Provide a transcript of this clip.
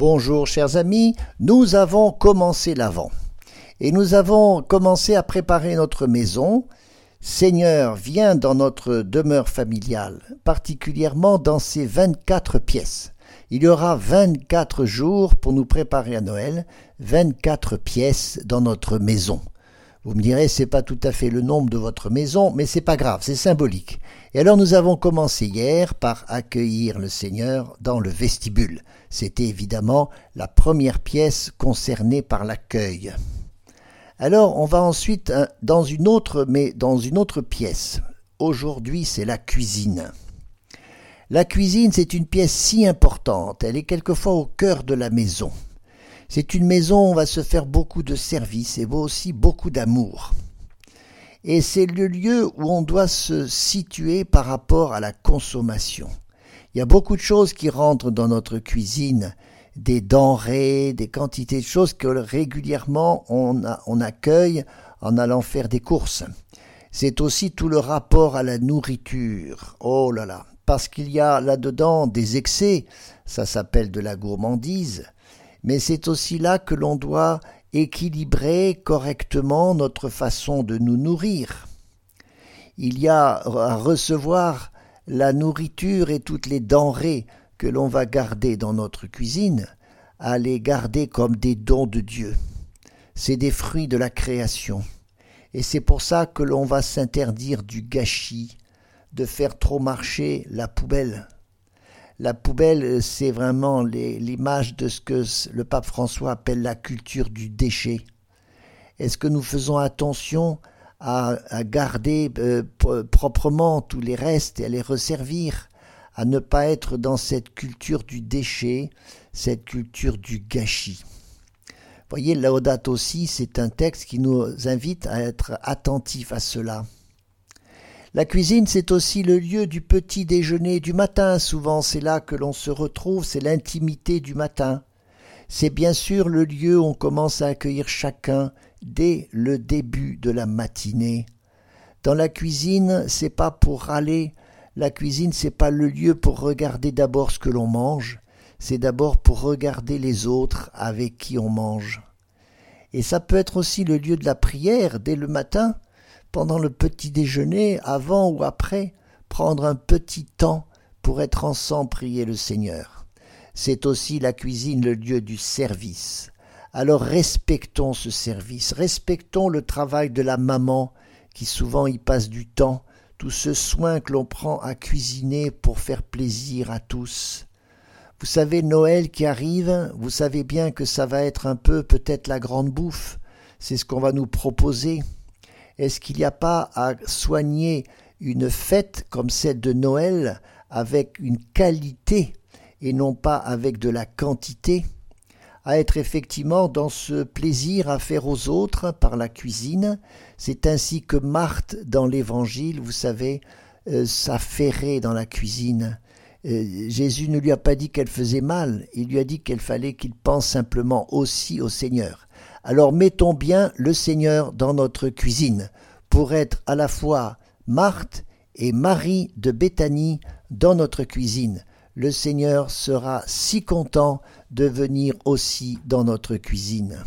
Bonjour chers amis, nous avons commencé l'Avent et nous avons commencé à préparer notre maison. Seigneur, viens dans notre demeure familiale, particulièrement dans ces 24 pièces. Il y aura 24 jours pour nous préparer à Noël, 24 pièces dans notre maison. Vous me direz, c'est pas tout à fait le nombre de votre maison, mais c'est pas grave, c'est symbolique. Et alors nous avons commencé hier par accueillir le Seigneur dans le vestibule. C'était évidemment la première pièce concernée par l'accueil. Alors on va ensuite euh, dans une autre, mais dans une autre pièce. Aujourd'hui c'est la cuisine. La cuisine c'est une pièce si importante, elle est quelquefois au cœur de la maison. C'est une maison où on va se faire beaucoup de services et aussi beaucoup d'amour. Et c'est le lieu où on doit se situer par rapport à la consommation. Il y a beaucoup de choses qui rentrent dans notre cuisine, des denrées, des quantités de choses que régulièrement on, on accueille en allant faire des courses. C'est aussi tout le rapport à la nourriture. Oh là là, parce qu'il y a là-dedans des excès, ça s'appelle de la gourmandise, mais c'est aussi là que l'on doit équilibrer correctement notre façon de nous nourrir. Il y a à recevoir la nourriture et toutes les denrées que l'on va garder dans notre cuisine, à les garder comme des dons de Dieu. C'est des fruits de la création. Et c'est pour ça que l'on va s'interdire du gâchis, de faire trop marcher la poubelle. La poubelle, c'est vraiment l'image de ce que le pape François appelle la culture du déchet. Est-ce que nous faisons attention à, garder euh, proprement tous les restes et à les resservir, à ne pas être dans cette culture du déchet, cette culture du gâchis? Voyez, Laudate aussi, c'est un texte qui nous invite à être attentifs à cela. La cuisine, c'est aussi le lieu du petit déjeuner du matin. Souvent, c'est là que l'on se retrouve, c'est l'intimité du matin. C'est bien sûr le lieu où on commence à accueillir chacun dès le début de la matinée. Dans la cuisine, c'est pas pour râler. La cuisine, c'est pas le lieu pour regarder d'abord ce que l'on mange. C'est d'abord pour regarder les autres avec qui on mange. Et ça peut être aussi le lieu de la prière dès le matin pendant le petit déjeuner, avant ou après, prendre un petit temps pour être ensemble prier le Seigneur. C'est aussi la cuisine le lieu du service. Alors respectons ce service, respectons le travail de la maman qui souvent y passe du temps, tout ce soin que l'on prend à cuisiner pour faire plaisir à tous. Vous savez, Noël qui arrive, vous savez bien que ça va être un peu peut-être la grande bouffe, c'est ce qu'on va nous proposer. Est-ce qu'il n'y a pas à soigner une fête comme celle de Noël avec une qualité et non pas avec de la quantité à être effectivement dans ce plaisir à faire aux autres par la cuisine. C'est ainsi que Marthe, dans l'Évangile, vous savez, euh, s'affairait dans la cuisine. Euh, Jésus ne lui a pas dit qu'elle faisait mal, il lui a dit qu'il fallait qu'il pense simplement aussi au Seigneur. Alors mettons bien le Seigneur dans notre cuisine pour être à la fois Marthe et Marie de Béthanie dans notre cuisine. Le Seigneur sera si content de venir aussi dans notre cuisine.